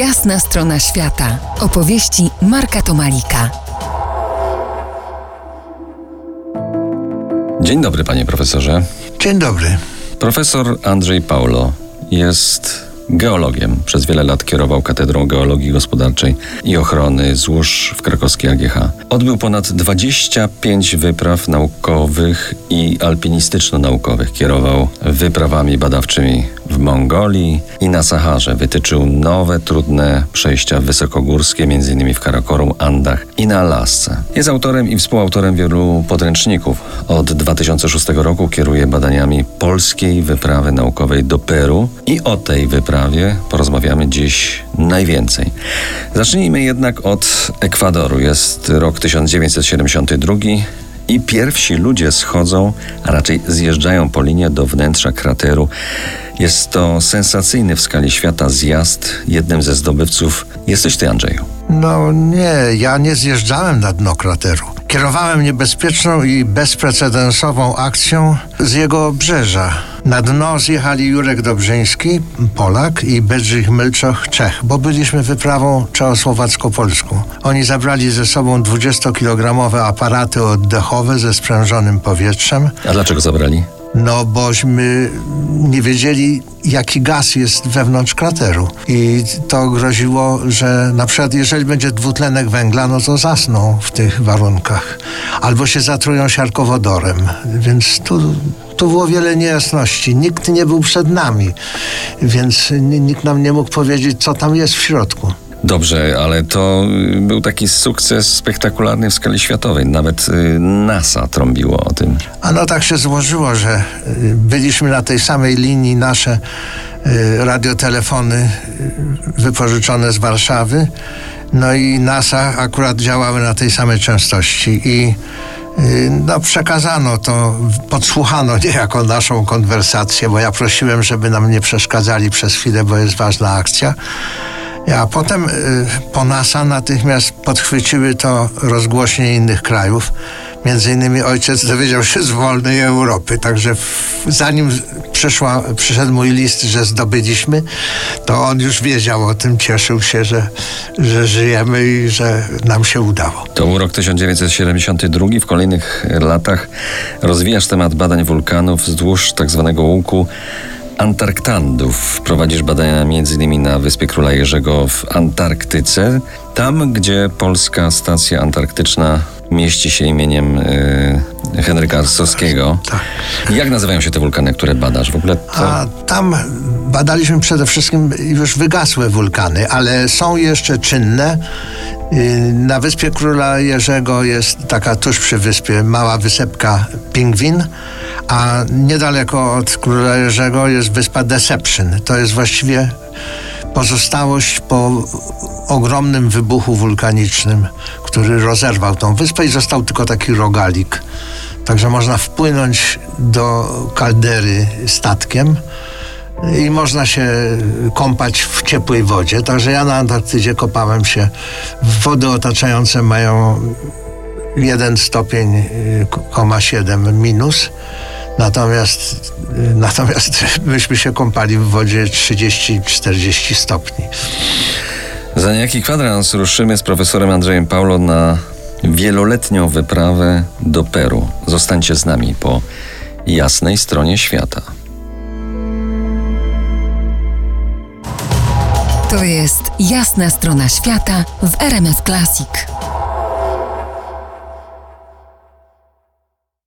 Jasna strona świata. Opowieści Marka Tomalika. Dzień dobry, panie profesorze. Dzień dobry. Profesor Andrzej Paulo jest geologiem. Przez wiele lat kierował Katedrą Geologii Gospodarczej i Ochrony złóż w krakowskiej AGH. Odbył ponad 25 wypraw naukowych i alpinistyczno-naukowych. Kierował wyprawami badawczymi w Mongolii i na Saharze. Wytyczył nowe, trudne przejścia wysokogórskie, m.in. w Karakorum, Andach i na Alasce. Jest autorem i współautorem wielu podręczników. Od 2006 roku kieruje badaniami polskiej wyprawy naukowej do Peru i o tej wyprawie porozmawiamy dziś najwięcej. Zacznijmy jednak od Ekwadoru. Jest rok 1972 i pierwsi ludzie schodzą, a raczej zjeżdżają po linie do wnętrza krateru. Jest to sensacyjny w skali świata zjazd. Jednym ze zdobywców jesteś ty, Andrzeju. No nie, ja nie zjeżdżałem na dno krateru. Kierowałem niebezpieczną i bezprecedensową akcją z jego obrzeża. Na dno zjechali Jurek Dobrzyński, Polak i Bedrzych Mylczoch, Czech, bo byliśmy wyprawą czechosłowacko-polską. Oni zabrali ze sobą 20-kilogramowe aparaty oddechowe ze sprężonym powietrzem. A dlaczego zabrali? No, bośmy nie wiedzieli, jaki gaz jest wewnątrz krateru. I to groziło, że na przykład jeżeli będzie dwutlenek węgla, no to zasną w tych warunkach. Albo się zatrują siarkowodorem. Więc tu, tu było wiele niejasności. Nikt nie był przed nami, więc nikt nam nie mógł powiedzieć, co tam jest w środku. Dobrze, ale to y, był taki sukces spektakularny w skali światowej. Nawet y, NASA trąbiło o tym. A no tak się złożyło, że y, byliśmy na tej samej linii nasze radiotelefony wypożyczone z Warszawy. No i NASA akurat działały na tej samej częstości i no, przekazano to, podsłuchano niejako naszą konwersację, bo ja prosiłem, żeby nam nie przeszkadzali przez chwilę, bo jest ważna akcja. A potem y, po NASA natychmiast podchwyciły to rozgłośnie innych krajów. Między innymi ojciec dowiedział się z wolnej Europy, także zanim przyszła, przyszedł mój list, że zdobyliśmy, to on już wiedział o tym, cieszył się, że, że żyjemy i że nam się udało. To był rok 1972. W kolejnych latach rozwijasz temat badań wulkanów wzdłuż tak zwanego łuku Antarktandów. Prowadzisz badania m.in. na Wyspie Króla Jerzego w Antarktyce, tam gdzie polska stacja antarktyczna mieści się imieniem y, Henryka Arsowskiego. Tak. Jak nazywają się te wulkany, które badasz? W ogóle to... A tam badaliśmy przede wszystkim już wygasłe wulkany, ale są jeszcze czynne. Y, na wyspie Króla Jerzego jest taka tuż przy wyspie mała wysepka Pingwin, a niedaleko od Króla Jerzego jest wyspa Deception. To jest właściwie pozostałość po ogromnym wybuchu wulkanicznym, który rozerwał tą wyspę i został tylko taki rogalik. Także można wpłynąć do kaldery statkiem i można się kąpać w ciepłej wodzie. Także ja na Antarktydzie kopałem się. Wody otaczające mają 1 stopień, 7 minus. Natomiast, natomiast myśmy się kąpali w wodzie 30-40 stopni. Za niejaki kwadrans ruszymy z profesorem Andrzejem Paulo na wieloletnią wyprawę do Peru. Zostańcie z nami po jasnej stronie świata. To jest jasna strona świata w RMS Classic.